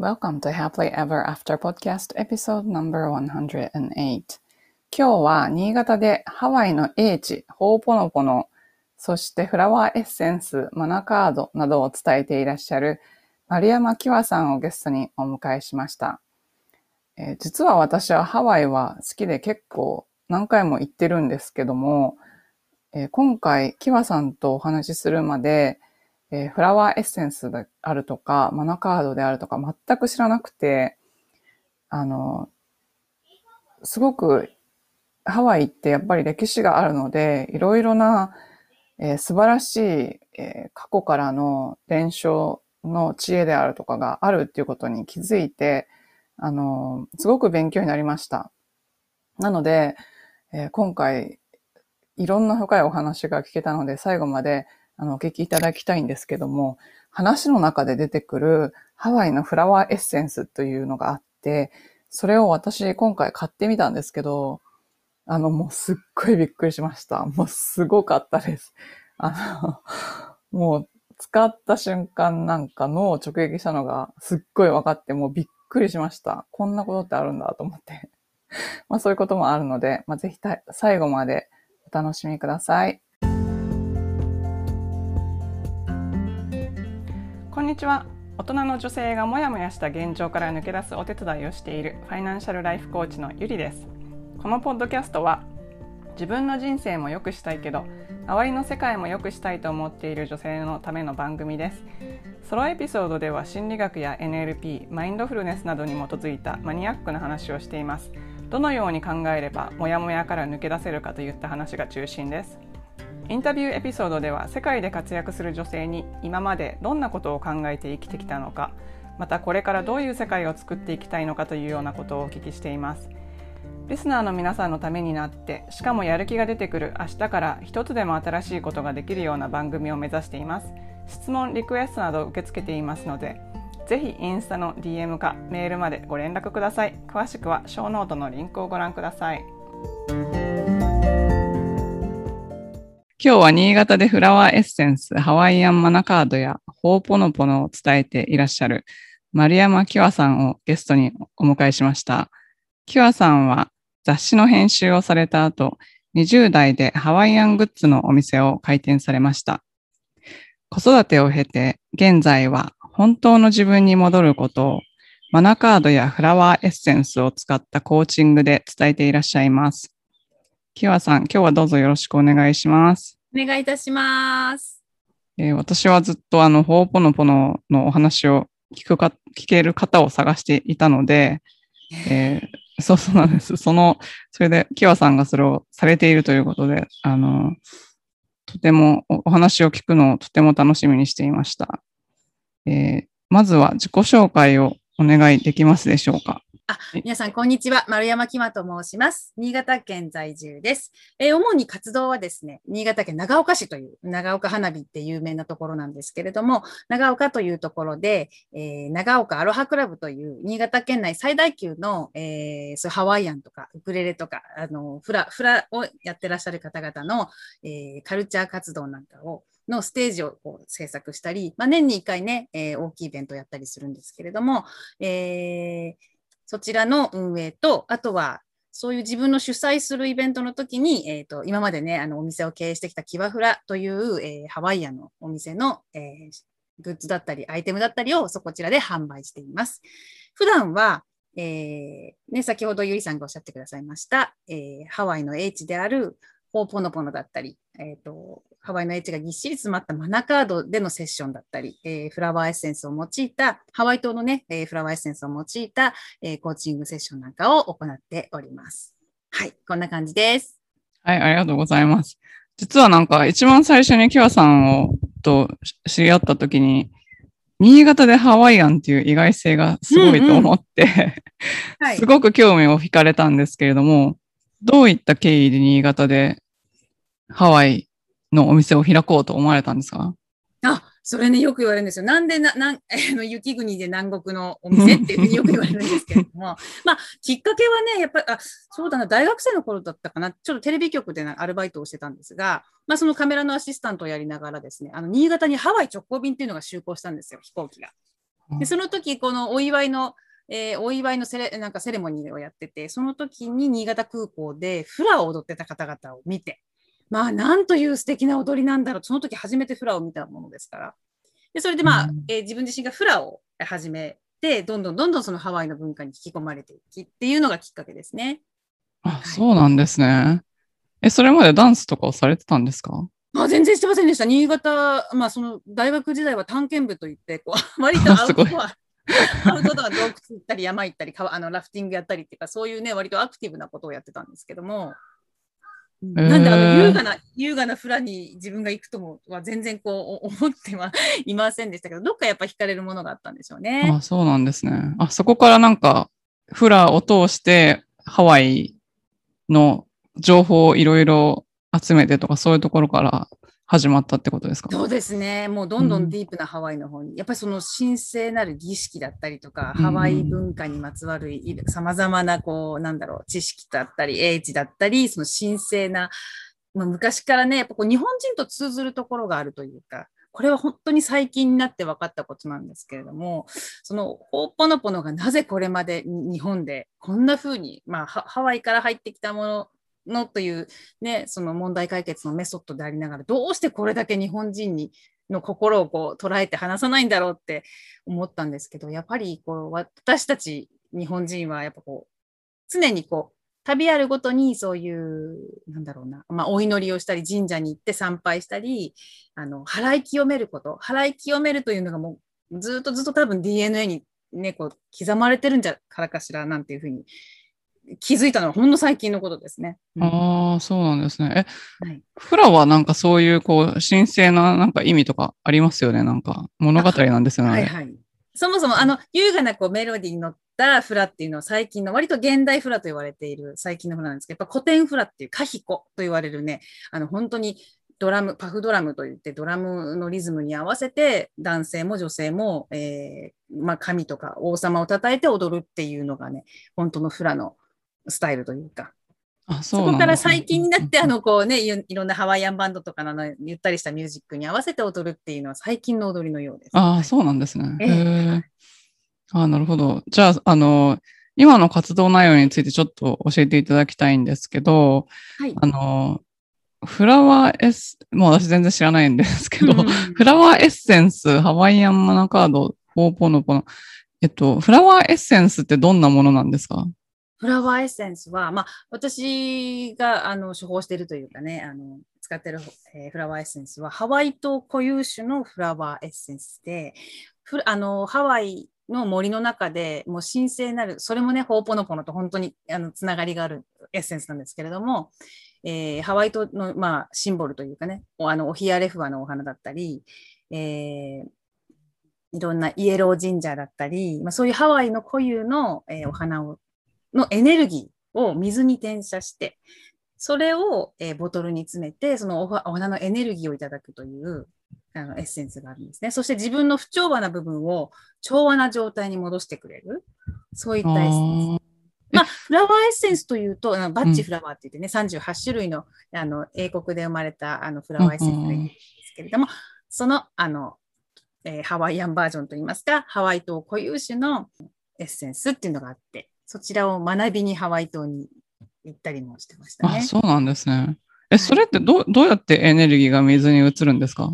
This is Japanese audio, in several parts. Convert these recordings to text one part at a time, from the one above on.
Welcome to Happily Ever After Podcast Episode No.108 今日は新潟でハワイの英知、ホーポノポノ、そしてフラワーエッセンス、マナカードなどを伝えていらっしゃる丸山キワさんをゲストにお迎えしました。えー、実は私はハワイは好きで結構何回も行ってるんですけども、えー、今回キワさんとお話しするまでえー、フラワーエッセンスであるとか、マナカードであるとか、全く知らなくて、あの、すごくハワイってやっぱり歴史があるので、いろいろな、えー、素晴らしい、えー、過去からの伝承の知恵であるとかがあるっていうことに気づいて、あの、すごく勉強になりました。なので、えー、今回、いろんな深いお話が聞けたので、最後まであの、お聞きいただきたいんですけども、話の中で出てくるハワイのフラワーエッセンスというのがあって、それを私今回買ってみたんですけど、あの、もうすっごいびっくりしました。もうすごかったです。あの、もう使った瞬間なんかの直撃したのがすっごい分かって、もうびっくりしました。こんなことってあるんだと思って。まあそういうこともあるので、まあぜひ最後までお楽しみください。にちは。大人の女性がモヤモヤした現状から抜け出すお手伝いをしているファイナンシャルライフコーチのゆりです。このポッドキャストは自分の人生も良くしたいけど周りの世界も良くしたいと思っている女性のための番組です。ソロエピソードでは心理学や NLP マインドフルネスなどに基づいたマニアックな話をしています。どのように考えればモヤモヤから抜け出せるかといった話が中心です。インタビューエピソードでは世界で活躍する女性に今までどんなことを考えて生きてきたのかまたこれからどういう世界を作っていきたいのかというようなことをお聞きしています。リスナーの皆さんのためになってしかもやる気が出てくる明日から一つでも新しいことができるような番組を目指しています。質問リクエストなど受け付けていますのでぜひインスタの DM かメールまでご連絡ください。詳しくはショーノートのリンクをご覧ください。今日は新潟でフラワーエッセンス、ハワイアンマナカードやホーポノポノを伝えていらっしゃる丸山キワさんをゲストにお迎えしました。キワさんは雑誌の編集をされた後、20代でハワイアングッズのお店を開店されました。子育てを経て、現在は本当の自分に戻ることをマナカードやフラワーエッセンスを使ったコーチングで伝えていらっしゃいます。キワさん、今日はどうぞよろしくお願いします。お願いいたします。えー、私はずっとあの、ほーぽのぽののお話を聞くか、聞ける方を探していたので、えー、そうそうなんです。その、それで、キワさんがそれをされているということで、あの、とてもお話を聞くのをとても楽しみにしていました。えー、まずは自己紹介をお願いできますでしょうか。あ、皆さん、こんにちは。丸山きまと申します。新潟県在住です。えー、主に活動はですね、新潟県長岡市という長岡花火って有名なところなんですけれども、長岡というところで、えー、長岡アロハクラブという新潟県内最大級の、えー、そうハワイアンとかウクレレとか、あの、フラ、フラをやってらっしゃる方々の、えー、カルチャー活動なんかをのステージをこう制作したり、まあ、年に1回ね、えー、大きいイベントをやったりするんですけれども、えー、そちらの運営と、あとは、そういう自分の主催するイベントの時に、えっ、ー、と、今までね、あの、お店を経営してきたキワフラという、えー、ハワイアンのお店の、えー、グッズだったり、アイテムだったりをそこちらで販売しています。普段は、えー、ね、先ほどゆりさんがおっしゃってくださいました、えー、ハワイの英知であるホーポノポノだったり、えっ、ー、と、ハワイのエッジがぎっしり詰まったマナカードでのセッションだったり、えー、フラワーエッセンスを用いた、ハワイ島のね、えー、フラワーエッセンスを用いた、えー、コーチングセッションなんかを行っております。はい、こんな感じです。はい、ありがとうございます。実はなんか一番最初にキワさんをと知り合った時に、新潟でハワイアンっていう意外性がすごいと思って すごく興味を惹かれたんですけれども、どういった経緯で新潟でハワイのお店を開こうと思われたんですか？あ、それね、よく言われるんですよ。なんでな、なん、あの、雪国で南国のお店っていうふうによく言われるんですけれども、まあ、きっかけはね、やっぱり、あ、そうだな、大学生の頃だったかな、ちょっとテレビ局でアルバイトをしてたんですが、まあ、そのカメラのアシスタントをやりながらですね、あの、新潟にハワイ直行便っていうのが就航したんですよ、飛行機が。で、その時、このお祝いの、えーお祝いのセレなんかセレモニーをやってて、その時に新潟空港でフラを踊ってた方々を見て、まあ、なんという素敵な踊りなんだろう。その時初めてフラを見たものですから。で、それでまあ、うんえー自分自身がフラを始めて、どんどんどんどんそのハワイの文化に引き込まれていきっていうのがきっかけですね。あ、そうなんですね。え、それまでダンスとかをされてたんですか？あ全然してませんでした。新潟、まあその大学時代は探検部といって、こう割と アウトドア、アウトドア洞窟行ったり山行ったり川あのラフティングやったりっていうか、そういうね、割とアクティブなことをやってたんですけども、ーなんであの優雅な、優雅なフラに自分が行くともは全然こう思っては いませんでしたけど、どっかやっぱ惹かれるものがあったんでしょうね。あ、そうなんですね。あ、そこからなんか、フラを通してハワイの情報をいろいろ集めてとか、そういうところから始まったってことですか？そうですね。もうどんどうん。んディープなハワイの方に、やっぱりその神聖なる儀式だったりとか、うんハワイ文化にまつわるさまざまな、こう、なんだろう、知識だったり、英知だったり、その神聖な、まあ、昔からね、やっぱこう日本人と通ずるところがあるというか、これは本当に最近になって分かったことなんですけれども、そのホーポノポノがなぜこれまで日本でこんな風に、まあ、ハハワイから入ってきたもののというね、その問題解決のメソッドでありながら、どうしてこれだけ日本人にの心をこう捉えて話さないんだろうって思ったんですけど、やっぱりこう私たち日本人はやっぱこう常にこう旅あるごとにそういうなんだろうな、まあ、お祈りをしたり神社に行って参拝したりあの払い清めること払い清めるというのがもうずっとずっと多分 DNA に、ね、こう刻まれてるんじゃからかしらなんていうふうに気づいたのはほんの最近のことですね。うんああ、そうなんですね。え、はいフラはなんかそういうこう神聖ななんか意味とかありますよね？なんか物語なんですよね。はいはい。そもそもあの優雅なこうメロディーに乗ったフラっていうのは最近の割と現代フラと言われている最近のフラなんですけど、やっぱ古典フラっていうカヒコと言われるね、あの本当にドラム、パフドラムといってドラムのリズムに合わせて男性も女性も、えーまあ、神とか王様を称えて踊るっていうのがね、本当のフラのスタイルというか、あ、そそうなんですねこから最近になって、あの、こうね、いろんなハワイアンバンドとかのゆったりしたミュージックに合わせて踊るっていうのは最近の踊りのようです。ああ、そうなんですね。ええへえ。ああ、なるほど。じゃあ、あの、今の活動内容についてちょっと教えていただきたいんですけど、はい。あの、フラワーエッス、もう私全然知らないんですけど、うんフラワーエッセンス、ハワイアンマナカード、ポーポノポノ。えっと、フラワーエッセンスってどんなものなんですか？フラワーエッセンスは、まあ、私があの処方しているというかね、あの使っている、えーフラワーエッセンスは、ハワイ島固有種のフラワーエッセンスで、ふあのハワイの森の中でもう神聖なる、それもね、ホーポノポノと本当にあのつながりがあるエッセンスなんですけれども、えーハワイ島の、まあ、シンボルというかね、あのオヒアレフアのお花だったり、えーいろんなイエロー神社だったり、まあ、そういうハワイの固有の、えーお花をのエネルギーを水に転写して、それを、えーボトルに詰めて、そのお花のエネルギーをいただくというあのエッセンスがあるんですね。そして自分の不調和な部分を調和な状態に戻してくれる、そういったエッセンス。まあ、フラワーエッセンスというと、あのバッチフラワーって言ってね、38種類のあの英国で生まれたあのフラワーエッセンスがいるんですけれども、そのあの、えーハワイアンバージョンといいますか、ハワイ島固有種のエッセンスっていうのがあって、そちらを学びにハワイ島に行ったりもしてましたあ、ね。そうなんですね。え、それってどうどうやってエネルギーが水に移るんですか？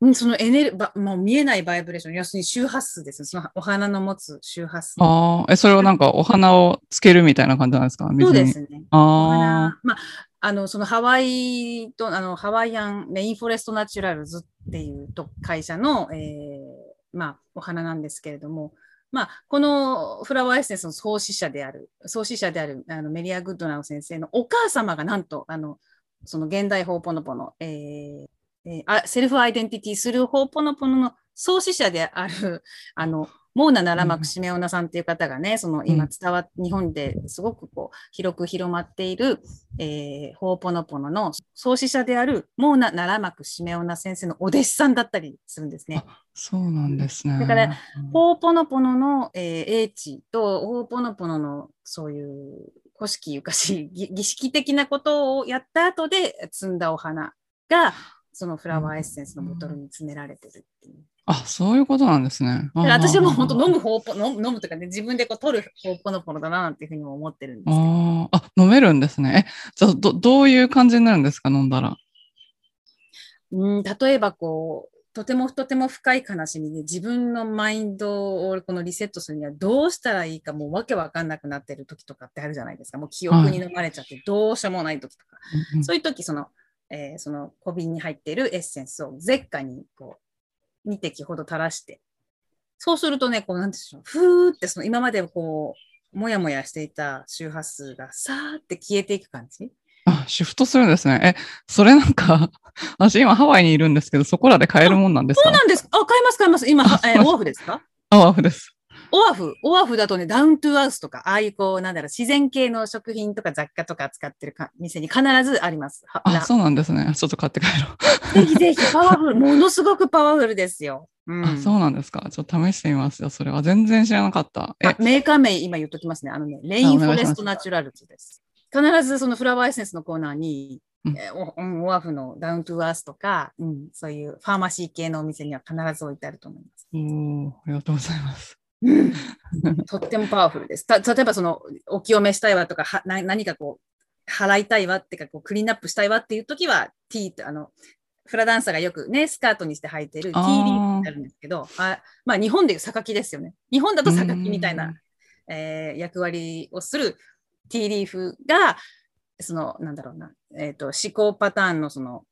うん、そのエネルばもう見えないバイブレーション、要するに周波数ですね。そのお花の持つ周波数。ああ、え、それをなんかお花をつけるみたいな感じなんですか？水に。そうですね。おあ花、まあ、あの、そのハワイと、あの、 Hawaiian Rainforest Naturals っていうと会社の、えーまあ、お花なんですけれども、まあ、このフラワーエッセンスの創始者である、創始者であるあのメリア・グッドナウ先生のお母様がなんと、あの、その現代ホーポノポノ、えーえー Self Identity through ホーポノポノの創始者である、あの、モーナ・ナラマクシメオナさんっていう方がね、その今伝わっ、日本ですごくこう広く広まっている、えー、ホーポノポノの創始者であるモーナ・ナラマクシメオナ先生のお弟子さんだったりするんですね。そうなんですね。だからホーポノポノの、えー英知とホーポノポノのそういう古式ゆかしい儀儀式的なことをやった後で摘んだお花がそのフラワーエッセンスのボトルに詰められてるっていう。あ、そういうことなんですね。で私はもう本当飲む。む方法、飲む飲むとかね、自分でこう取る方法のポノだななんていうふうにも思ってるんですけど。あ飲めるんですね。え、じゃあ、ど、どういう感じになるんですか飲んだら。うん、例えばこう、とてもとても深い悲しみで自分のマインドをこのリセットするにはどうしたらいいかもうわけわかんなくなってる時とかってあるじゃないですか。もう記憶に飲まれちゃってどうしようもない時とか。うんうんそういう時その、えーその小瓶に入っているエッセンスをゼッカにこう2滴ほど垂らして、そうするとね、こうなんでしょう、ふーってその今までこう、もやもやしていた周波数がさーって消えていく感じ。あ、シフトするんですね。え、それなんか、私今ハワイにいるんですけど、そこらで買えるもんなんですか？そうなんです。あ、買います買います。今、あえーオアフですか？あ、ワーフです。オアフ、オアフだとね、ダウントゥーアウスとか、ああいうこう、なんだろう、自然系の食品とか雑貨とか扱ってるか店に必ずあります。はあ、なそうなんですね。ちょっと買って帰ろう。ぜひぜひ、パワフル、ものすごくパワフルですよ。うん、あ、そうなんですか。ちょっと試してみますよ。それは全然知らなかった。メーカー名今言っときますね。あのね、 Rainforest Naturals です。必ずそのフラワーエッセンスのコーナーに、うんオアフの Down to Earth とか、うん、そういうファーマシー系のお店には必ず置いてあると思います。おーありがとうございます。う んとってもパワフルです。た例えばそのお清めしたいわとかはな何かこう払いたいわってかこうクリーンアップしたいわっていう時は T ってあのフラダンサーがよくねスカートにして履いてる T リあーーフってあるんですけどあまあ日本でいう榊ですよね。日本だと榊みたいうんな、えー役割をする T リーフがそのなんだろうな、えー、と思考パターンのその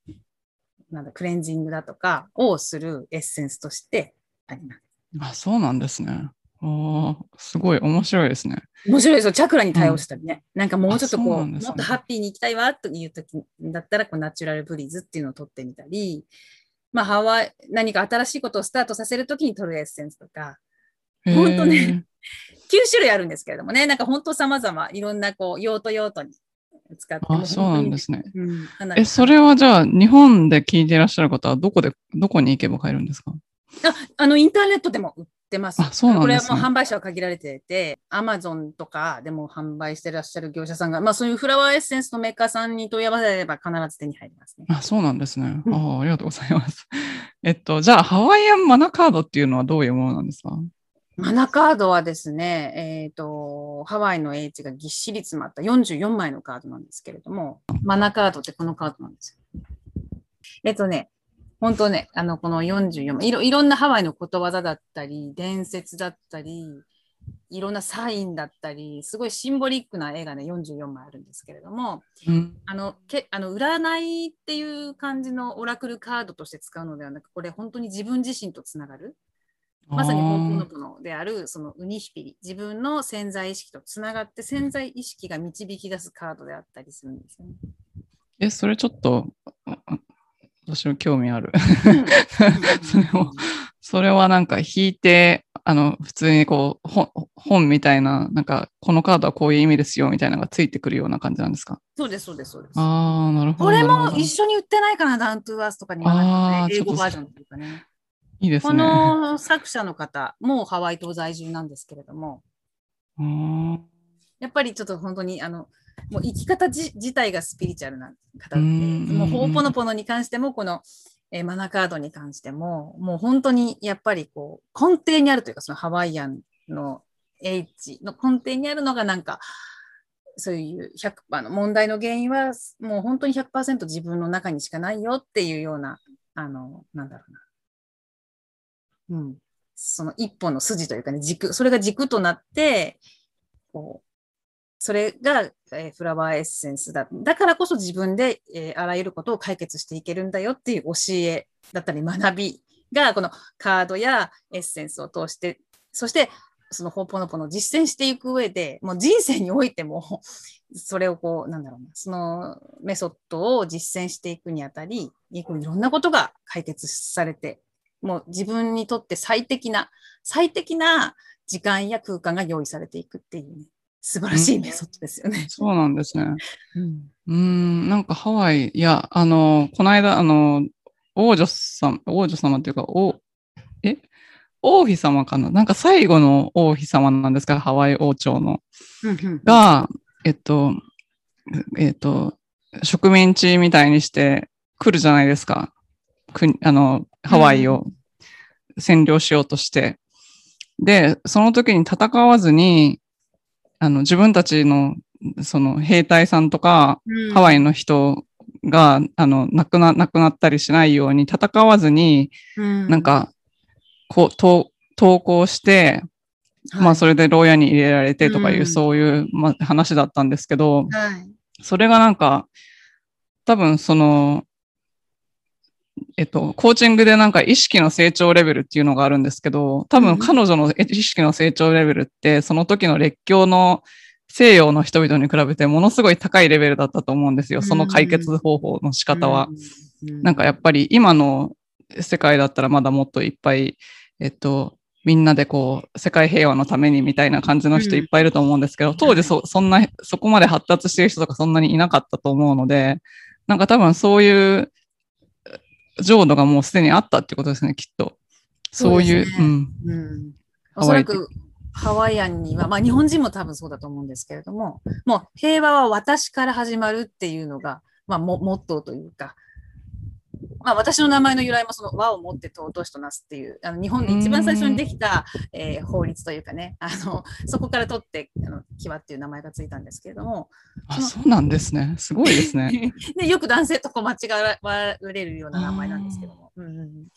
なんだクレンジングだとかをするエッセンスとしてあります。あ、そうなんですね。おーすごい面白いですね。面白いですよ。チャクラに対応したりね。なんかもうちょっとこう、ねもっとハッピーに行きたいわという時だったら、こうナチュラルブリーズっていうのを取ってみたり、まあ、ハワイ、何か新しいことをスタートさせるときに取るエッセンスとか、ほんとねへー9種類あるんですけれどもね、なんか本当様々、いろんなこう、用途用途に使って。もあ、そうなんですね。す。うん、え、それはじゃあ、日本で聞いていらっしゃる方は、どこで、どこに行けば買えるんですか？ああの、インターネットでも売ってます。あそうなんですねこれはもう販売者は限られてて、アマゾンとかでも販売してらっしゃる業者さんが、まあそういうフラワーエッセンスのメーカーさんに問い合わせれば必ず手に入りますね。あ、そうなんですね。うんああありがとうございます。えっと、じゃあ、ハワイアンマナカードっていうのはどういうものなんですか？マナカードはですね、えっ、と、ハワイの英知がぎっしり詰まった44枚のカードなんですけれども、マナカードってこのカードなんですよ。えっとね、本当ね、あの、この44枚いろ、いろんなハワイのことわざだったり、伝説だったり、いろんなサインだったり、すごいシンボリックな絵がね、44枚あるんですけれども、うん。あの、けあの占いっていう感じのオラクルカードとして使うのではなく、これ本当に自分自身とつながる。まさにホーポノポノであるそのウニヒピリ、自分の潜在意識とつながって潜在意識が導き出すカードであったりするんですよね。え、それちょっと、私も興味ある。うん それもそれはなんか引いて、あの、普通にこう、本本みたいな、なんか、このカードはこういう意味ですよ、みたいなのがついてくるような感じなんですか？そうです、そうです、そうです。ああ、なるほど。これも一緒に売ってないかな、ダウントゥーアースとかにはなくて、英語バージョンというかね。こいいですね。の作者の方、もうハワイ島在住なんですけれども、やっぱりちょっと本当にあのもう生き方じ自体がスピリチュアルな方で、うんもうホーポノポノに関しても、この、えーマナカードに関しても、もう本当にやっぱりこう根底にあるというか、そのハワイアンの H の根底にあるのがなんか、そういう100%の問題の原因は、もう本当に100%自分の中にしかないよっていうような、あの、なんだろうな。うん。その一本の筋というかね、軸、それが軸となって、こう、それが、えフラワーエッセンスだ。だからこそ自分で、えあらゆることを解決していけるんだよっていう教えだったり学びが、このカードやエッセンスを通して、そして、そのホーポノポノを実践していく上で、もう人生においても、それをこう、なんだろうな、そのメソッドを実践していくにあたり、いろんなことが解決されて、もう自分にとって最適な、最適な時間や空間が用意されていくっていうね、素晴らしいメソッドですよね。そうなんですね。うーん、なんかハワイ、いや、あの、この間、あの、王女様、王女様っていうか、お、え？王妃様かな？なんか最後の王妃様なんですか？ハワイ王朝の。が、えっと、えっと、植民地みたいにして来るじゃないですか。国あの、ハワイを。占領しようとして、で、その時に戦わずに、あの、自分たちの、その兵隊さんとか、ハワイの人が、あの、亡くな、亡くなったりしないように戦わずに、うん。なん、か、こう、投投稿して、まあ、それ、れで牢屋に入れられてとかいう、うん。そういう、まあ、話だったんですけど、はい。それがなんか、多分その、えっと、コーチングでなんか意識の成長レベルっていうのがあるんですけど、多分彼女の意識の成長レベルって、その時の列強の西洋の人々に比べてものすごい高いレベルだったと思うんですよ。その解決方法の仕方は。うん、なんかやっぱり今の世界だったらまだもっといっぱい、えっと、みんなでこう、世界平和のためにみたいな感じの人うんいっぱいいると思うんですけど、当時そ、そんな、そこまで発達してる人とかそんなにいなかったと思うので、なんか多分そういう浄土がもうすでにあったってことですね、きっと。そういう、そうねうん。うん、おそらくハワイアンには、まあ日本人も多分そうだと思うんですけれども、もう平和は私から始まるっていうのが、まあモモットーというか、まあ私の名前の由来もその和をもって尊しとなすっていう、あの日本で一番最初にできた、えー法律というかね、あの、そこから取って、あの、キワっていう名前がついたんですけれども、あ、そうなんですね。すごいですね。でよく男性とこう間違われるような名前なんですけども、うん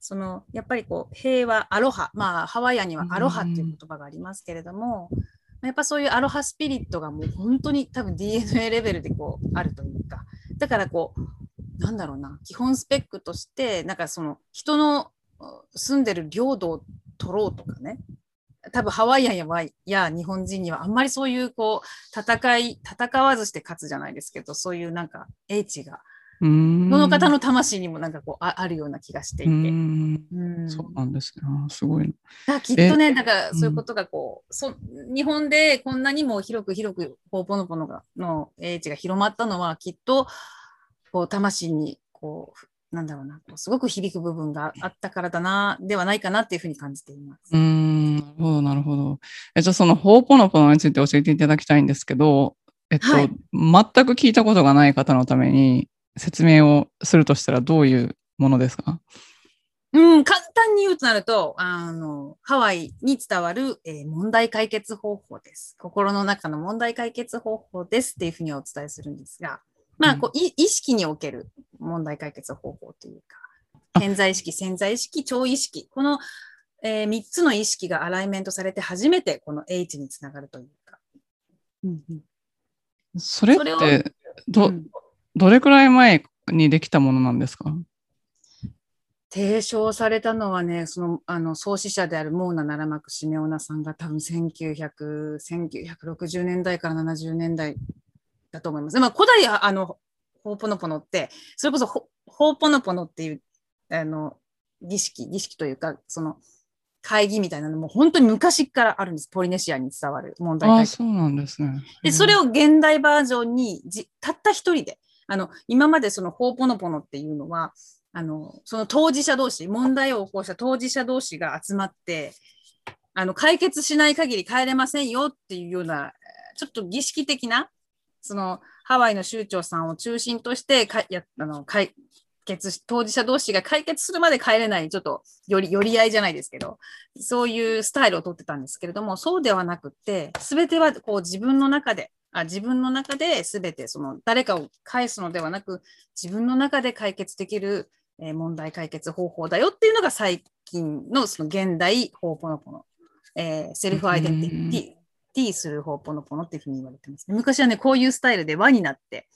そのやっぱりこう平和アロハ。まあハワイアンにはアロハっていう言葉がありますけれども、やっぱそういうアロハスピリットがもう本当に多分 DNA レベルでこうあるというか。だからこうなんだろうな基本スペックとしてなんかその人の住んでる領土を取ろうとかね多分ハワイアンやや日本人にはあんまりそういうこう戦い戦わずして勝つじゃないですけどそういうなんか英知が。この方の魂にもなんかこうああるような気がしていて。うそうなんですね。あすごいな。だきっとね、だからそういうことがこう、そ日本でこんなにも広く広くポーポノポノがの英知が広まったのはきっとこう魂にこうなんだろうなこうすごく響く部分があったからだなではないかなっていうふうに感じています。うーん、なるほど、なるほど。えじゃあ、そのホーポノポノについて教えていただきたいんですけど、えっと、はい全く聞いたことがない方のために説明をするとしたらどういうものですか？うん、簡単に言うとなると、あの、ハワイに伝わる、えー問題解決方法です。心の中の問題解決方法ですっていうふうにはお伝えするんですが、まあ、うん。こう、い意識における問題解決方法というか、あ。潜在意識、潜在意識、超意識、この、え3つの意識がアライメントされて初めてこの H につながるというか。うんうん。それってど、うん。どれくらい前にできたものなんですか？提唱されたのはね、その、あの、創始者であるモーナ・ナラマク・シメオナさんが多分1900、1960年代から70年代だと思います。まあ、古代、あの、ホーポノポノって、それこそホ、ホーポノポノっていう、あの、儀式、儀式というか、その、会議みたいなのも本当に昔からあるんです。ポリネシアに伝わる問題あそうなんですね。で、それを、を現代バージョンにじ、たった一人で、あの、今までその、ホーポノポノっていうのは、あの、その当事者同士、問題を起こした当事者同士が集まって、あの、解決しない限り帰れませんよっていうような、ちょっと儀式的な、その、ハワイの州長さんを中心としてか、や、あの、解決、当事者同士が解決するまで帰れない、ちょっと、より、寄り合いじゃないですけど、そういうスタイルをとってたんですけれども、そうではなくて、すべてはこう自分の中で、あ自分の中ですべてその誰かを返すのではなく、自分の中で解決できる、問題解決方法だよっていうのが最近のその現代ホーポノポノ、えーセルフアイデンティティ、ティーするホーポノポノっていうふうに言われてます。昔はね、こういうスタイルで輪になって、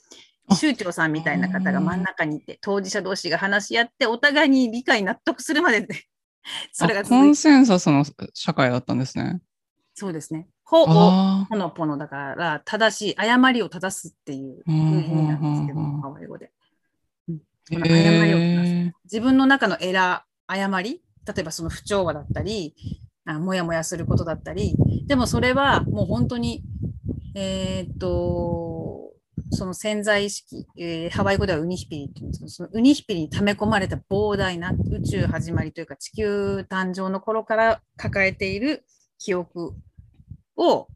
あ州長さんみたいな方が真ん中にいて、当事者同士が話し合って、お互いに理解納得するまで、それがあコンセンサスの社会だったんですね。そうですね。ほをあポノポノだから、正しい、誤りを正すっていう意味なんですけどハワイ語で。うん誤りを正すへ自分の中のエラー、誤り、例えばその不調和だったり、あもやもやすることだったり、でもそれはもう本当に、えーっと、その潜在意識、えーハワイ語ではウニヒピリって言うんですけど、そのウニヒピリに溜め込まれた膨大な宇宙始まりというか地球誕生の頃から抱えている記憶を、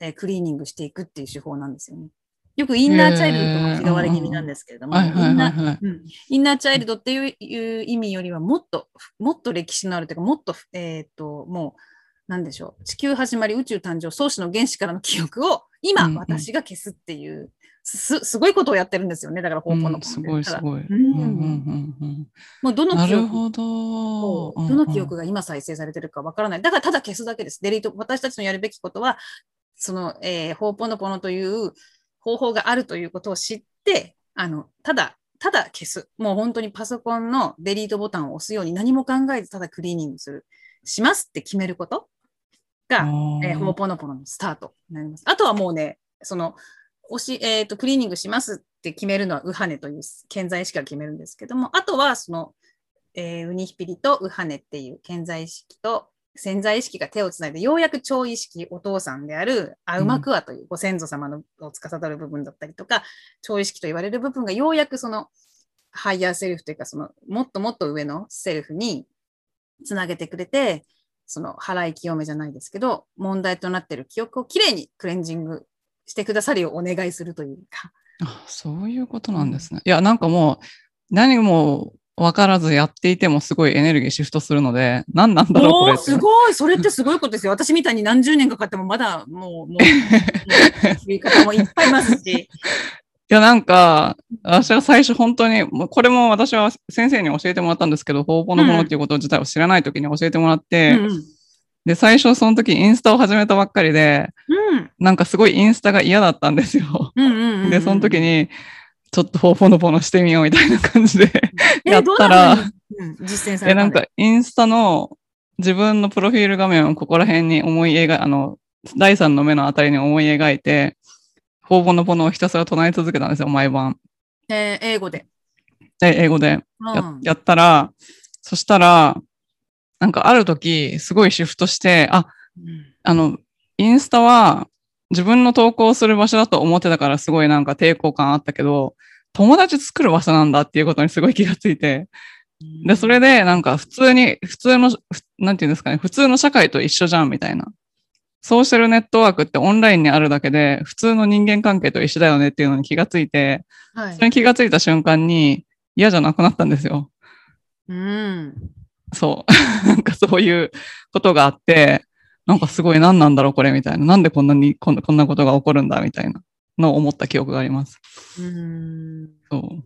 えークリーニングしていくっていう手法なんですよね。よくインナーチャイルドとも嫌われ気味なんですけれども、インナーチャイルドっていう意味よりはもっと、もっと歴史のあるというか、もっと、えっ、と、もう、なんでしょう。地球始まり、宇宙誕生、創始の原子からの記憶を今、うんうん私が消すっていう、す、すごいことをやってるんですよね。だから、方法の、うんすごいすごい。もうどの記憶ど。どの記憶が今再生されてるかわからない。だからただ消すだけです。デリート、私たちのやるべきことは、その、えー、ホーポノポノという方法があるということを知って、あの、ただ、ただ消す。もう本当にパソコンのデリートボタンを押すように何も考えずただクリーニングする。しますって決めることが、うんえー、ホーポノポノのスタートになります。あとはもうね、その、押し、えっ、と、クリーニングしますって決めるのはウハネという顕在意識が決めるんですけども、あとはその、えーウニヒピリとウハネっていう顕在意識と潜在意識が手をつないで、ようやく超意識、お父さんであるアウマクアというご先祖様のを司る部分だったりとか、超意識と言われる部分がようやくそのhigher self というか、そのもっともっと上の self につなげてくれて、その払い清めじゃないですけど、問題となっている記憶をきれいにクレンジングしてくださるようお願いするというか。あそういうことなんですね。いや、なんかもう、何も分からずやっていてもすごいエネルギーシフトするので、何なんだろう、これ。すごいそれってすごいことですよ。私みたいに何十年かかってもまだもう、もう、もう いう方もいっぱいいますし。いや、なんか、私は最初本当に、これも私は先生に教えてもらったんですけど、ほうぼのものっていうこと自体を知らない時に教えてもらって、うんうんで、最初その時インスタを始めたばっかりで、うんなんかすごいインスタが嫌だったんですよ。で、その時に、ちょっとほうぽのぽのしてみようみたいな感じで、えやったら実践されえ、たなんんかインスタの自分のプロフィール画面をここら辺に思い描い、あの、第三の目のあたりに思い描いて、ほうぼのぽのをひたすら唱え続けたんですよ、毎晩。えー英語で？で、英語で。やうんやったら、そしたら、なんかある時、すごいシフトして、あ、うんあの、インスタは自分の投稿する場所だと思ってたからすごいなんか抵抗感あったけど、友達作る場所なんだっていうことにすごい気がついて、で、それでなんか普通に、普通の、ふなんていうんですかね、普通の社会と一緒じゃんみたいな。ソーシャルネットワークってオンラインにあるだけで、普通の人間関係と一緒だよねっていうのに気がついて、はいそれに気がついた瞬間に嫌じゃなくなったんですよ。うんそう。なんかそういうことがあって、なんかすごい何なんだろうこれみたいな。なんでこんなにこんなこんなことが起こるんだみたいなのを思った記憶があります。うんそう。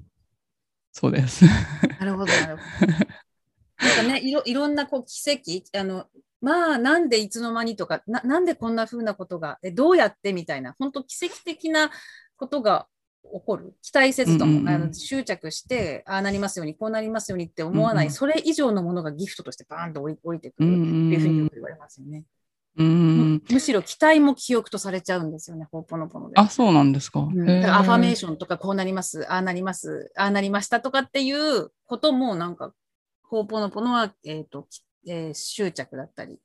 そうです。なるほど、なるほど。なんかね、いろいろんなこう奇跡、あの、まあ、なんでいつの間にとか、ななんでこんな風なことが、えどうやってみたいな、本当奇跡的なことが起こる。期待せずとも、うんうんうんあの執着して、ああなりますように、こうなりますようにって思わない、うんうんそれ以上のものがギフトとしてバーンと降り降りてくるっていうふうによく言われますよね。うーん。むしろ期待も記憶とされちゃうんですよね、ほぽのぽので。あ、そうなんですか。うんだからアファメーシションとかこうなります、ああなります、ああなりましたとかっていうこともなんか、ほうぽのぽのは、えーときえー執着だったり、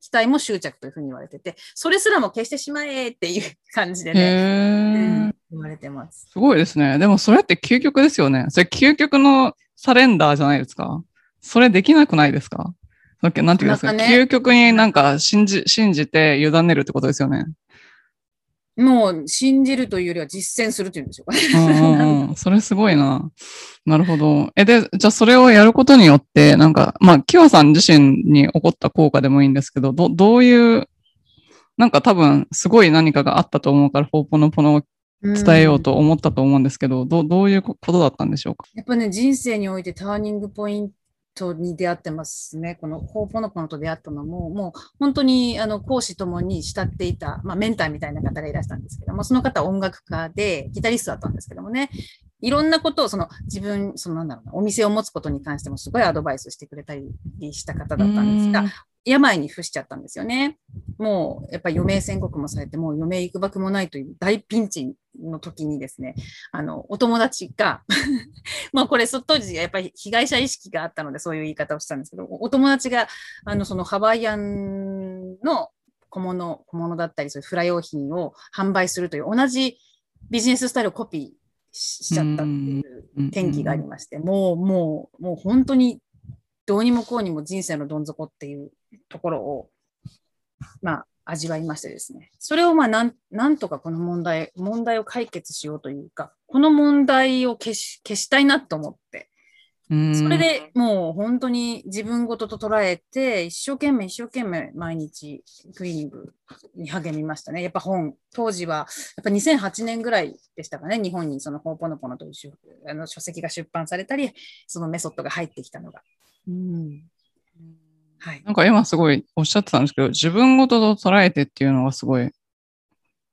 期待も執着というふうに言われてて、それすらも消してしまえっていう感じでへね、言われてます。すごいですね。でもそれって究極ですよね。それ究極のサレンダーじゃないですか。それできなくないですか？なんていうんですか、ね究極になんか信じ、信じて委ねるってことですよね。もう信じるというよりは実践するというんでしょうかね。うんうんうん。それすごいな。なるほど。え、で、じゃあそれをやることによって、なんか、まあ、キワさん自身に起こった効果でもいいんですけど、ど、どういう、なんか多分、すごい何かがあったと思うから、ポーポノポノを伝えようと思ったと思うんですけど、どう、どういうことだったんでしょうか？やっぱね、人生においてターニングポインとに出会ってますね。このホーポノポノと出会ったのも、もう本当にあの講師ともに慕っていた、まあ、メンターみたいな方がいらしたんですけども、その方は音楽家で、ギタリストだったんですけどもね、いろんなことを、その自分、そのなんだろうな、お店を持つことに関してもすごいアドバイスしてくれたりした方だったんですが、病に伏しちゃったんですよね。もう、やっぱり余命宣告もされて、もう余命いくばくもないという大ピンチの時にですね、あの、お友達が、まあこれ、当時、やっぱり被害者意識があったので、そういう言い方をしたんですけど、お友達が、あの、そのハワイアンの小物、小物だったり、そういうフラ用品を販売するという同じビジネススタイルをコピーしちゃったっていう転機がありまして、もう、もう、もう本当にどうにもこうにも人生のどん底っていうところを、まあ、味わいましてですね。それをまあなん、なんとかこの問題、問題を解決しようというか、この問題を消し、消したいなと思って、うんそれでもう本当に自分ごとと捉えて、一生懸命一生懸命毎日クリーニングに励みましたね。やっぱ本、当時は、やっぱ2008年ぐらいでしたかね、日本にそのホーポノポノという書あの書籍が出版されたり、そのメソッドが入ってきたのが。うん。はい。なんか今すごいおっしゃってたんですけど、自分ごとと捉えてっていうのがすごい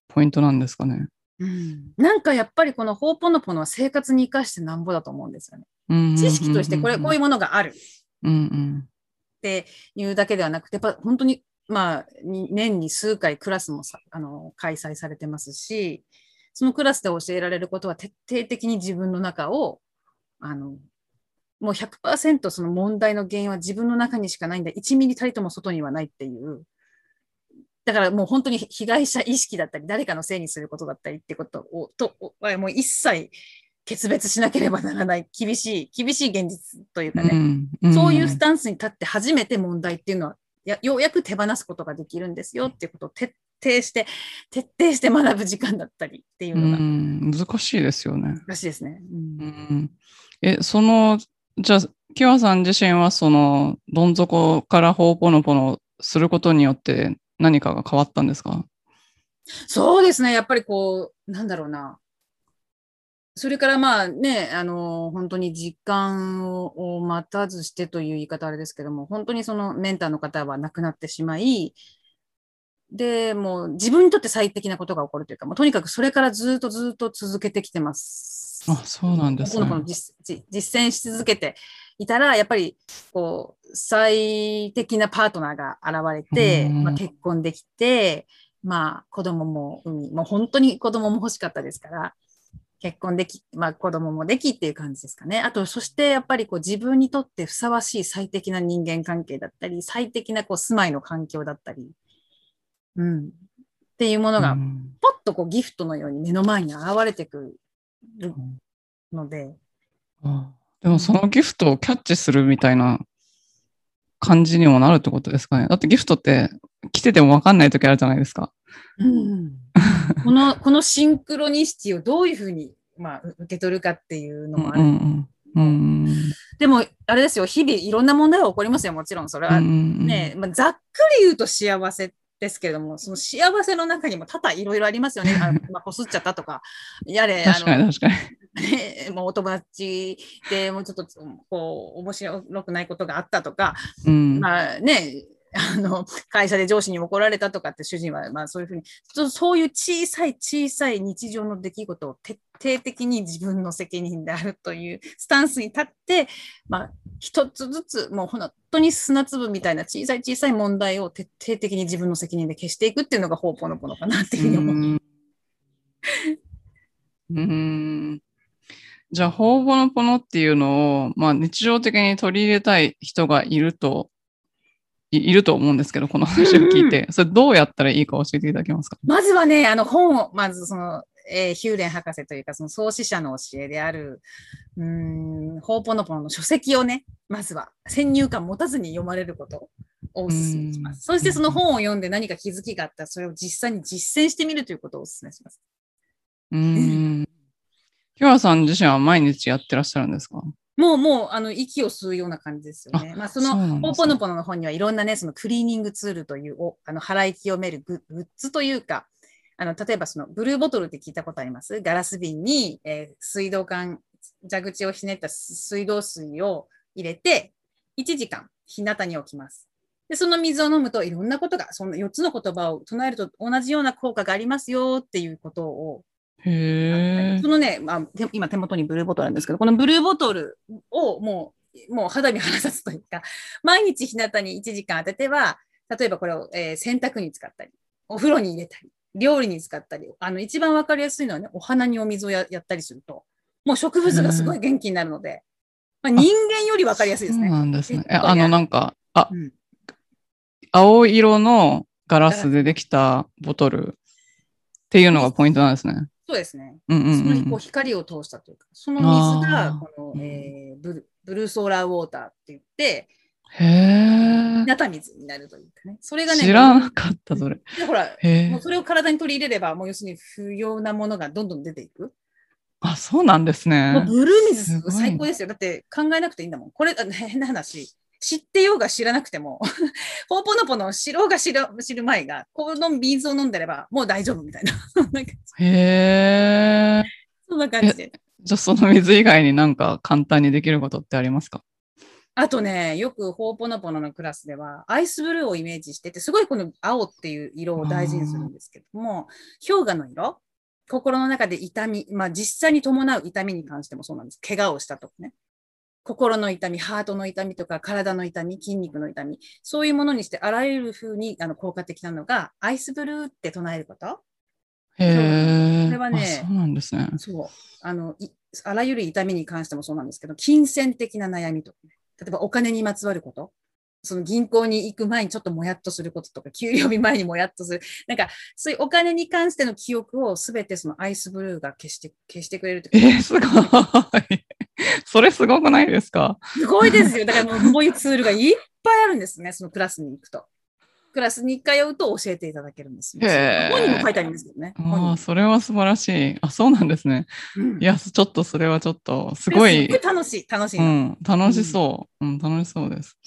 ポイントなんですかね。うん、なんかやっぱりこのホーポノポノは生活に生かしてなんぼだと思うんですよね。知識としてこれ、こういうものがある。うんうんっていうだけではなくて、やっぱ本当に、まあ、に年に数回クラスもさあの開催されてますし、そのクラスで教えられることは徹底的に自分の中を、あの、もう100%その問題の原因は自分の中にしかないんだ。1ミリたりとも外にはないっていう。だからもう本当に被害者意識だったり、誰かのせいにすることだったりってことを、と、はもう一切決別しなければならない厳しい、厳しい現実というかね、んそういうスタンスに立って初めて問題っていうのはやようやく手放すことができるんですよっていうことを徹底して、徹底して学ぶ時間だったりっていううのがん難しいですよね。難しいですね。うんうんえ、その、じゃあ、キワさん自身はその、どん底からホーポノポノすることによって何かが変わったんですか？そうですね。やっぱりこう、なんだろうな。それからまあね、あの、本当に時間をを待たずしてという言い方あれですけども、本当にそのメンターの方は亡くなってしまい、で、もう自分にとって最適なことが起こるというか、もうとにかくそれからずっとずっと続けてきてます。あ、そうなんですねこの。実実実践し続けていたら、やっぱりこう最適なパートナーが現れて、うんまあ、結婚できて、まあ、子供も産み、もう本当に子供も欲しかったですから、結婚でき、まあ、子供もできっていう感じですかね。あと、そしてやっぱりこう自分にとってふさわしい最適な人間関係だったり、最適なこう住まいの環境だったり、うん、っていうものがうんポッとこうギフトのように目の前に現れてくるので、あでもそのギフトをキャッチするみたいな感じにもなるってことですかね。だってギフトって来てても分かんない時あるじゃないですか。このこのシンクロニシティをどういうふうに、まあ、受け取るかっていうのもある。うんうんうん。でも、あれですよ、日々いろんな問題は起こりますよ、もちろん。それは。うんね、まあ、ざっくり言うと幸せですけれども、その幸せの中にも多々いろいろありますよね。あの まあ、こすっちゃったとか、やれ、あ確かにの、確かに。ね、もうお友達でもうちょっとこう面白くないことがあったとか、うんまあね、あの会社で上司に怒られたとかって主人はまあそういうふうにそういう小さい小さい日常の出来事を徹底的に自分の責任であるというスタンスに立って、まあ、一つずつもう本当に砂粒みたいな小さい小さい問題を徹底的に自分の責任で消していくっていうのがホーポノポノかなっていうふうに思う。うんうんじゃあ、ほうぼのぽのっていうのを、まあ、日常的に取り入れたい人がいると、いいると思うんですけど、この話を聞いて、それどうやったらいいか教えていただけますか？まずはね、あの本を、まずその、えーヒューレン博士というか、その創始者の教えである、うーん、ホーポノポノの書籍をね、まずは先入観持たずに読まれることをお勧めしまうんす。そしてその本を読んで何か気づきがあったら、それを実際に実践してみるということをお勧めします。うーん。きわさん自身は毎日やってらっしゃるんですか？もう、もう、あの、息を吸うような感じですよね。まあ、その、そうなんですねホーポノポノの本にはいろんなね、そのクリーニングツールという、おあの、払い清めるググッズというか、あの、例えばその、ブルーボトルって聞いたことあります？ガラス瓶に、えー水道管、蛇口をひねった水道水を入れて、1時間、日向に置きます。で、その水を飲むといろんなことが、その4つの言葉を唱えると同じような効果がありますよっていうことをへえそ。のね、まあ、て今手元にブルーボトルなんですけど、このブルーボトルをもう、もう肌身離さずというか、毎日日向に1時間当てては、例えばこれを、えー洗濯に使ったり、お風呂に入れたり、料理に使ったり、あの一番わかりやすいのはね、お花にお水をややったりすると、もう植物がすごい元気になるので、まあ、人間よりわかりやすいですそうね。なんですね。あの、なんか、あ、うん青色のガラスでできたボトルっていうのがポイントなんですね。そうですね。うんうんうそこにこうん光を通したというか、その水がこの、うんえーブルブルーソーラーウォーターって言って、へえ。なた水になるというかね。それがね、知らなかった、それ。でほら、もう。それを体に取り入れれば、もう要するに不要なものがどんどん出ていく。あ、そうなんですね。ブルー水最高ですよ。だって考えなくていいんだもん。これ、あ変な話。知ってようが知らなくても、ポーポノポの知ろうが知る知る前が、この水を飲んでればもう大丈夫みたいな。へえ。そんな感じで。じゃあその水以外になんか簡単にできることってありますか？あとね、よくホーポノポノのクラスでは、アイスブルーをイメージしてて、すごいこの青っていう色を大事にするんですけども、氷河の色、心の中で痛み、まあ実際に伴う痛みに関してもそうなんです。怪我をしたとかね。心の痛み、ハートの痛みとか、体の痛み、筋肉の痛み、そういうものにして、あらゆる風にあの効果的なのが、アイスブルーって唱えること。へえ。これはねあそうなんですね。そう。あの、いあらゆる痛みに関してもそうなんですけど、金銭的な悩みとかね、例えばお金にまつわること、その銀行に行く前にちょっともやっとすることとか、給料日前にもやっとする、なんかそういうお金に関しての記憶をすべてそのアイスブルーが消して消してくれるとえすごい。それすごくないですか？すごいですよ。だからもうこういうツールがいっぱいあるんですね、そのクラスに行くと。クラスに通うと教えていただけるんですよ。へー本にも書いてありますけどね。あ本あ、それは素晴らしい。あ、そうなんですね。にうんいや、ちょっとそれはちょっと、すすごいごい、楽しい、楽しいうの。ん、楽しそう。うん、楽しそうです。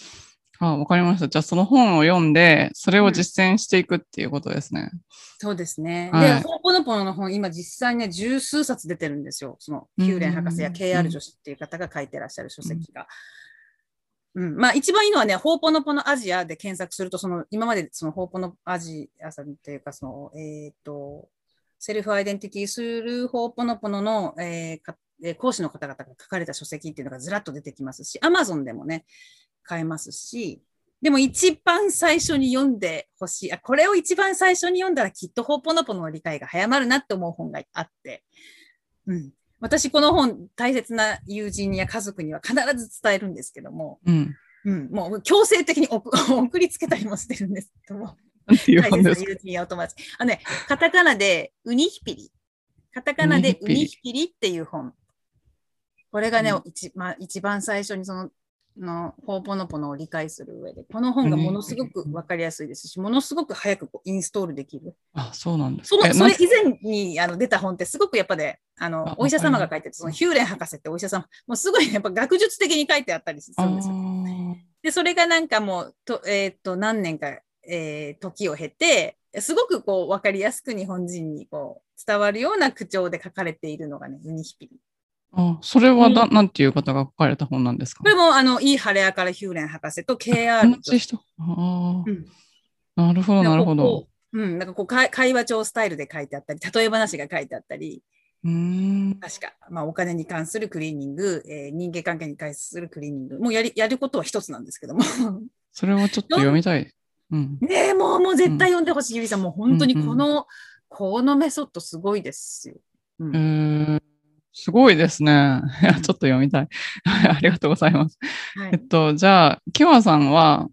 あ、わかりました。じゃあ、その本を読んで、それを実践していくっていうことですね。そうですね。はいで、ホーポノポノの本、今実際ね、十数冊出てるんですよ。その、ヒューレン博士やうん KR 女子っていう方が書いてらっしゃる書籍が。うん、まあ一番いいのはね、ホーポノポノアジアで検索すると、その今までそのホーポノアジアさんっていうか、その、えっ、と、セルフアイデンティティするホーポノポノの、えーかえー講師の方々が書かれた書籍っていうのがずらっと出てきますし、Amazon でもね、買えますし、でも一番最初に読んでほしいあ、これを一番最初に読んだらきっとホーポノポノの理解が早まるなって思う本があって、うん、私この本大切な友人や家族には必ず伝えるんですけども、うん。うん、もう強制的に送 送りつけたりもしてるんですけども、大切な友人やお友達。あのね、カタカナでウニヒピリ。カタカナでウニヒピリっていう本。これがね、うん一まあ、一番最初にその、のホーポノポノを理解する上で、この本がものすごくわかりやすいですし、ものすごく早くこうインストールできる。あ、そうなんですそのそれ以前にあの出た本ってすごくやっぱね、ああのお医者様が書いてて、そのヒューレン博士ってお医者様、もうすごいねやっぱ学術的に書いてあったりするんですよ。あで、それがなんかもう、とえーっと、何年か、えー時を経て、すごくこう、わかりやすく日本人にこう、伝わるような口調で書かれているのがね、ウニヒピリ。ーあ、それはだ、なんていう方が書かれた本なんですか？これも、あの、いい晴れやからヒューレン博士と KR 同じ人？あうんあ、なるほど、なるほど。こううん、なんかこう会会話帳スタイルで書いてあったり、例え話が書いてあったり、うーん。確か、まあ、お金に関するクリーニング、えー人間関係に関するクリーニング、もうやりやることは一つなんですけども。それをちょっと読みたい。うん。ねえ、もう、もう絶対読んでほしい、ゆりさん。もう本当にうんうんこの、このメソッドすごいですよ。うんえー、すごいですね。ちょっと読みたい。ありがとうございます。はい、えっと、じゃあ、キワさんは、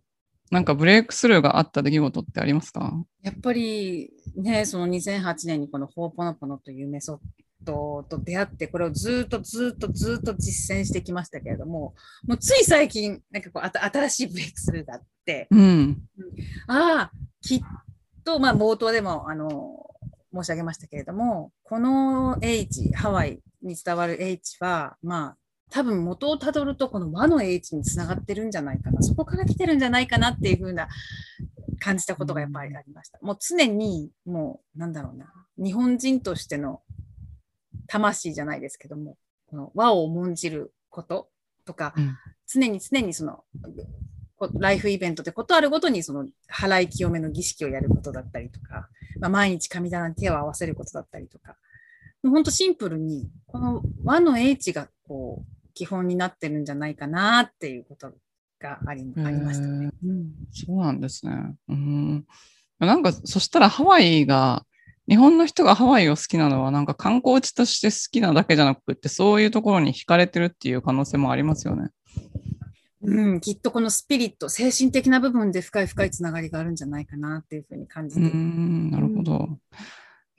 なんかブレイクスルーがあった出来事ってありますか？やっぱりね、その2008年にこのホーポノポノというメソッドと出会って、これをずっとずっとずっと実践してきましたけれども、もうつい最近、なんかこう、あた新しいブレイクスルーがあって、うん。ああ、きっと、まあ、冒頭でも、あの、申し上げましたけれども、この H、ハワイに伝わる H は、まあ、多分元をたどると、この和の H につながってるんじゃないかな、そこから来てるんじゃないかなっていうふうな感じたことがやっぱりありました。もう常に、もう、なんだろうな、日本人としての魂じゃないですけども、この和を重んじることとか、うん。常に常にその、こライフイベントでことあるごとにその払い清めの儀式をやることだったりとか、まあ、毎日神棚に手を合わせることだったりとか、もう本当シンプルに、この和の英知がこう基本になってるんじゃないかなっていうことがありありましたね。うんそうなんですね。うん。なんか、そしたらハワイが、日本の人がハワイを好きなのは、なんか観光地として好きなだけじゃなくって、そういうところに惹かれてるっていう可能性もありますよね。うん、きっとこのスピリット、精神的な部分で深い深いつながりがあるんじゃないかなっていうふうに感じうてなるほど。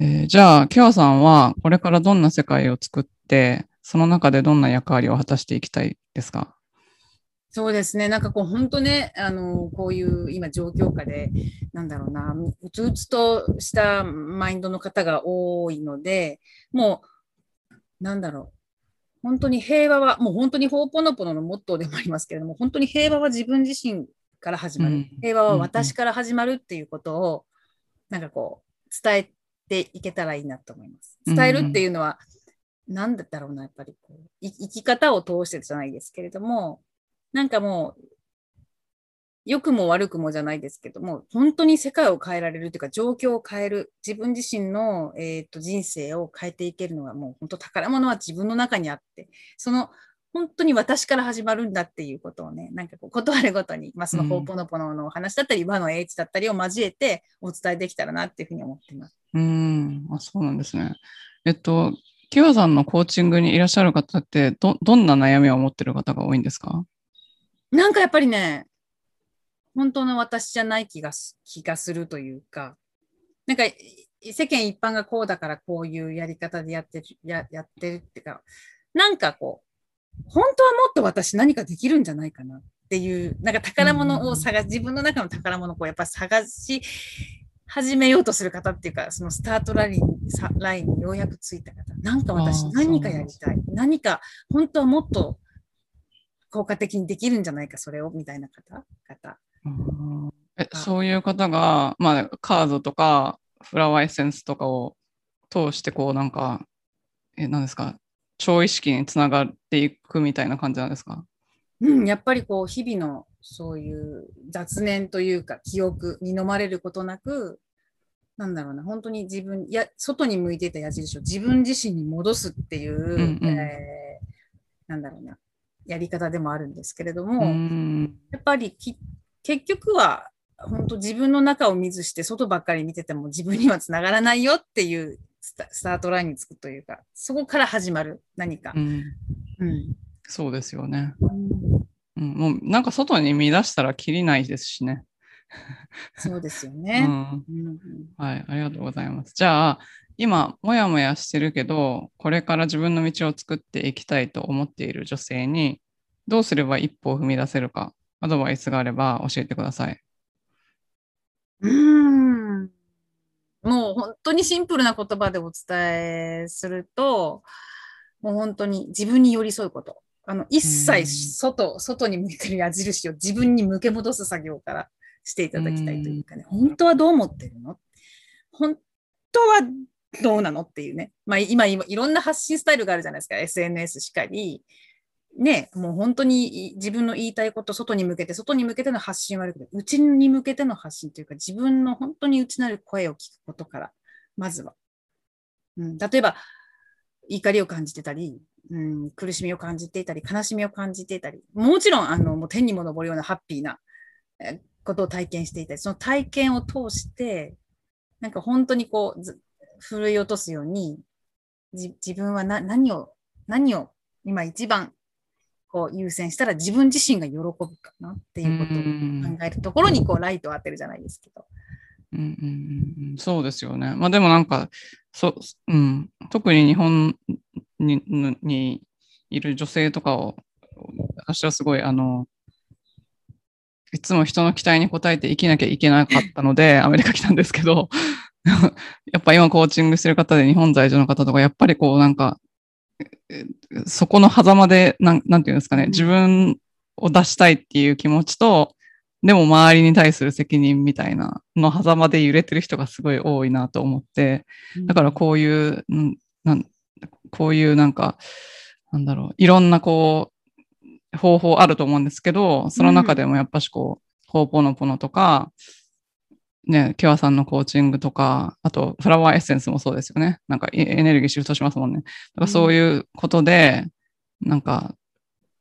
えーじゃあ、キワさんは、これからどんな世界を作って、その中でどんな役割を果たしていきたいですか？そうですね。なんかこう、本当ね、あの、こういう今状況下で、なんだろうな、うつうつとしたマインドの方が多いので、もう、なんだろう。本当に平和は、もう本当にホーポノポノのモットーでもありますけれども、本当に平和は自分自身から始まる。うん平和は私から始まるっていうことを、なんかこう、伝えていけたらいいなと思います。伝えるっていうのは、なんだったろうな、やっぱりこう、い生き方を通してじゃないですけれども、なんかもう、良くも悪くもじゃないですけども、本当に世界を変えられるというか、状況を変える、自分自身の、えー、と人生を変えていけるのは、もう本当宝物は自分の中にあって、その本当に私から始まるんだっていうことをね、なんかこう、ことあるごとに、まあ、そのうんホーポノポノのお話だったり、和の英知だったりを交えてお伝えできたらなっていうふうに思っています。うん、あ、そうなんですね。えっと、キワさんのコーチングにいらっしゃる方って、ど、どんな悩みを持ってる方が多いんですか？なんかやっぱりね、本当の私じゃない気がす気がするというか、なんかい世間一般がこうだからこういうやり方でやってる、ややってるっていうか、なんかこう、本当はもっと私何かできるんじゃないかなっていう、なんか宝物を探し、自分の中の宝物をこうやっぱ探し始めようとする方っていうか、そのスタートラインさラインにようやくついた方、なんか私何かやりたい。何か本当はもっと効果的にできるんじゃないか、それを、みたいな方、方。うん。えあそういう方が、まあ、カードとかフラワーエッセンスとかを通してこうなんかえ何ですか？超意識につながっていくみたいな感じなんですか？うん、やっぱりこう、日々のそういう雑念というか、記憶に飲まれることなく、なんだろうな、本当に自分、いや、外に向いていた矢印を自分自身に戻すっていう、んうん。えーなんだろうな、やり方でもあるんですけれどうも、ん。やっぱりき結局は、本当自分の中を見ずして外ばっかり見てても自分にはつながらないよっていうスタスタートラインにつくというか、そこから始まる何か。う。ん。うん。そうですよね、うん、もうなんか外に見出したらきりないですしね、そうですようね。ん、うん。はいありがとうございます。じゃあ今もやもやしてるけどこれから自分の道を作っていきたいと思っている女性にどうすれば一歩を踏み出せるかアドバイスがあれば教えてください。うーんもう本当にシンプルな言葉でお伝えすると、もう本当に自分に寄り添うこと。あの、一切外、外に向いてる矢印を自分に向け戻す作業からしていただきたいというかね、本当はどう思ってるの？本当はどうなの？っていうね。まあ今、今、いろんな発信スタイルがあるじゃないですか。SNS しかり。ね、もう本当に自分の言いたいこと、外に向けて、外に向けての発信はあるけど、内に向けての発信というか、自分の本当に内なる声を聞くことから、まずは。うん、例えば、怒りを感じてたり、うん、苦しみを感じていたり、悲しみを感じていたり、もちろん、あの、もう天にも昇るようなハッピーなことを体験していたり、その体験を通して、なんか本当にこう、ず奮い落とすように、じ自分はな何を、何を今一番こう優先したら自分自身が喜ぶかなっていうことを考えるところにこうライトを当てるじゃないですけど。うんうんうんうん、そうですよね。まあでもなんかそ、うん、特に日本ににいる女性とかを私はすごいあのいつも人の期待に応えて生きなきゃいけなかったので アメリカ来たんですけどやっぱ今コーチングしてる方で日本在住の方とかやっぱりこうなんかえそこの狭間でなんなんていうんですかね、うん。自分を出したいっていう気持ちとでも周りに対する責任みたいなの狭間で揺れてる人がすごい多いなと思って、だからこういう、うんなんこういうなんか、なんだろう、いろんなこう、方法あると思うんですけど、その中でもやっぱしこう、ほうぽのぽのとか、ね、キュアさんのコーチングとか、あとフラワーエッセンスもそうですよね。なんかエエネルギーシフトしますもんね。だからそういうことで、なんか、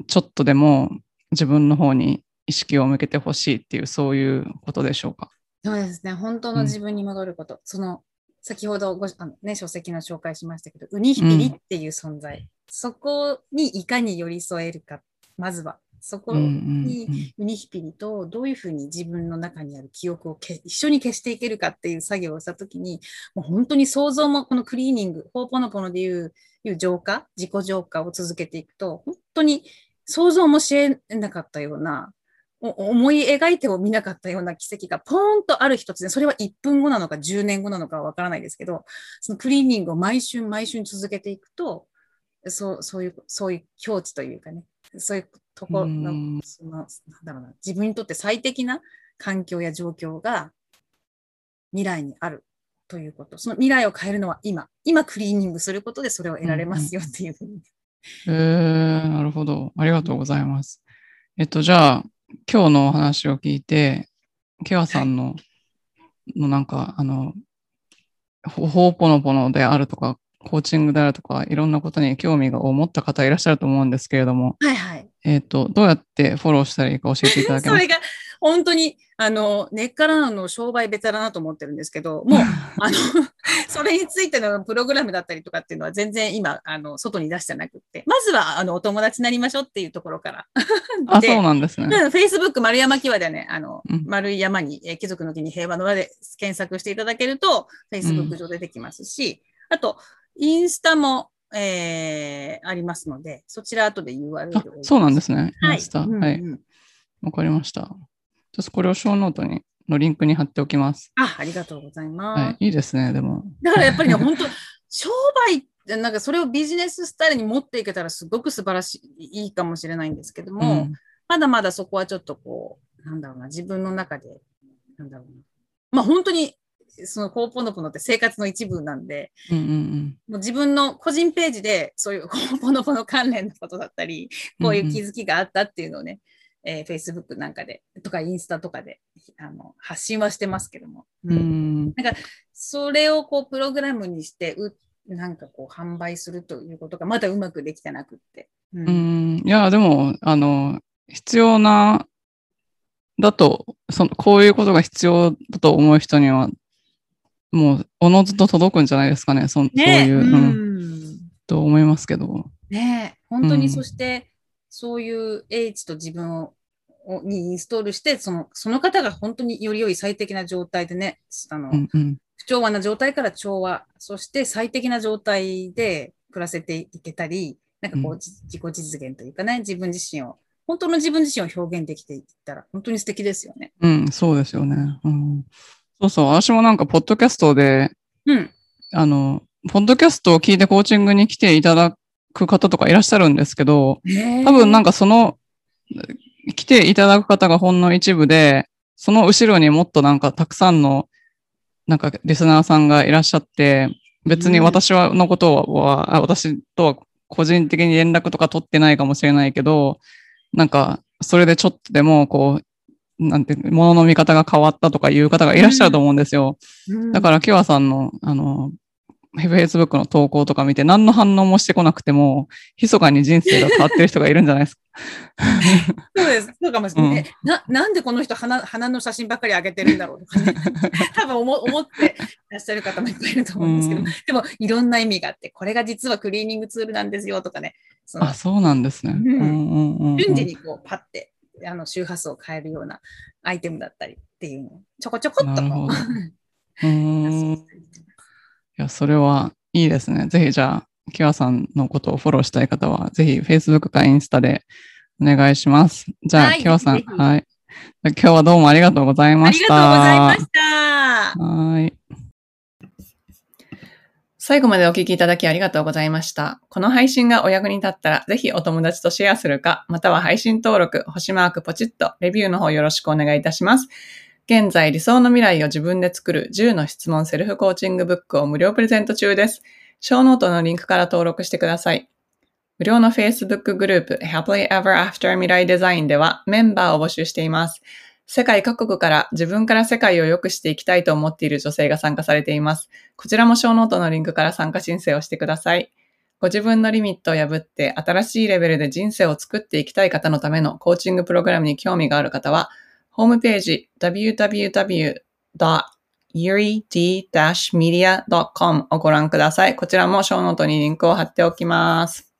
ちょっとでも自分の方に意識を向けてほしいっていう、そういうことでしょうか。そうですね。本当の自分に戻ること。その、先ほどごあの、ね、書籍の紹介しましたけど、ウニヒピリっていう存在。そこにいかに寄り添えるか、まずは。そこにウニヒピリとどういうふうに自分の中にある記憶をけ一緒に消していけるかっていう作業をしたときに、もう本当に想像もこのクリーニング、ホーポノポノでいういう浄化、自己浄化を続けていくと、本当に想像もしえなかったような、思い描いても見なかったような奇跡がポーンとある一つで、それは1分後なのか10年後なのかわからないですけど、そのクリーニングを毎春毎春続けていくと、そうそういう、そういう境地というかね、そういうところの、その、なんだろうな、自分にとって最適な環境や状況が未来にあるということ。その未来を変えるのは今。今クリーニングすることでそれを得られますよっていうふうに。えー、なるほど。ありがとうございます。えっと、じゃあ、今日のお話を聞いて、ケワさんの、はい、のなんか、あの、ほうぽのぽのであるとか、コーチングであるとか、いろんなことに興味が持った方いらっしゃると思うんですけれども、はいはい。えっ、と、どうやってフォローしたらいいか教えていただけます？か それが、本当に、あの、根っからの商売別だなと思ってるんですけど、もう、あの、それについてのプログラムだったりとかっていうのは全然今、あの、外に出してなくって、まずは、あの、お友達になりましょうっていうところから。あ、そうなんですね。Facebook 丸山木和でね、あの、うん、丸い山に、え貴族の木に平和の輪で検索していただけると、Facebook 上出てきますし、うん、あと、インスタも、えー、ありますので、そちら後で URL を。そうなんですね。はい。わ、はいうんうん、かりました。ちょっとこれをショーノートにのリンクに貼っておきます。あ、ありがとうございます。はい、いいですね、でも。だからやっぱりね、本当商売なんかそれをビジネススタイルに持っていけたらすごく素晴らしい、いいかもしれないんですけども、うん、まだまだそこはちょっとこう、なんだろうな、自分の中で、なんだろうな。まあ本当に、そのコーポノポノって生活の一部なんで、うんうんうん、もう自分の個人ページでそういうコーポノポノ関連のことだったり、こういう気づきがあったっていうのをね、えー、Facebook なんかで、とかインスタとかで、あの、発信はしてますけども。うん。なんか、それをこう、プログラムにして、う、なんかこう、販売するということが、まだうまくできてなくって。うん。うんいや、でも、あの、必要な、だと、その、こういうことが必要だと思う人には、もう、おのずと届くんじゃないですかね、そねそういう、うん、うん、と思いますけど。ね本当に、そして、そういう H と自分をにインストールして、そのその方が本当により良い最適な状態でね、あの、うんうん、不調和な状態から調和、そして最適な状態で暮らせていけたり、なんかこう、うん、自己実現というかね、自分自身を、本当の自分自身を表現できていったら、本当に素敵ですよね。うん、そうですよね。うん、そうそう、私もなんか、ポッドキャストで、うん、あの、ポッドキャストを聞いてコーチングに来ていただく方とかいらっしゃるんですけど、多分なんかその、来ていただく方がほんの一部で、その後ろにもっとなんかたくさんの、なんかリスナーさんがいらっしゃって、別に私は、のことは、私とは個人的に連絡とか取ってないかもしれないけど、なんか、それでちょっとでも、こう、なんて、物の見方が変わったとかいう方がいらっしゃると思うんですよ。だから、キワさんの、あの、Facebook の投稿とか見て何の反応もしてこなくても、密かに人生が変わってる人がいるんじゃないですか。そうです。そうかもしれない、うん、な。なんでこの人花、花の写真ばっかり上げてるんだろうとかね。多分思思ってらっしゃる方もいっぱいいると思うんですけど、うん、でもいろんな意味があって、これが実はクリーニングツールなんですよとかね。あ、そうなんですね。瞬時にこうパッてあの周波数を変えるようなアイテムだったりっていうのをちょこちょこっとこう。うんや、それはいいですね。ぜひじゃあ、キワさんのことをフォローしたい方は、ぜひ Facebook かインスタでお願いします。じゃあ、はい、キワさん、はい。今日はどうもありがとうございました。ありがとうございました。はい。最後までお聞きいただきありがとうございました。この配信がお役に立ったら、ぜひお友達とシェアするか、または配信登録、星マークポチッと、レビューの方よろしくお願いいたします。現在理想の未来を自分で作る10の質問セルフコーチングブックを無料プレゼント中です。ショーノートのリンクから登録してください。無料の Facebook グループ Happily Ever After 未来デザインではメンバーを募集しています。世界各国から自分から世界を良くしていきたいと思っている女性が参加されています。こちらもショーノートのリンクから参加申請をしてください。ご自分のリミットを破って新しいレベルで人生を作っていきたい方のためのコーチングプログラムに興味がある方は、ホームページ www.yuri-media.com をご覧ください。こちらもショーノートにリンクを貼っておきます。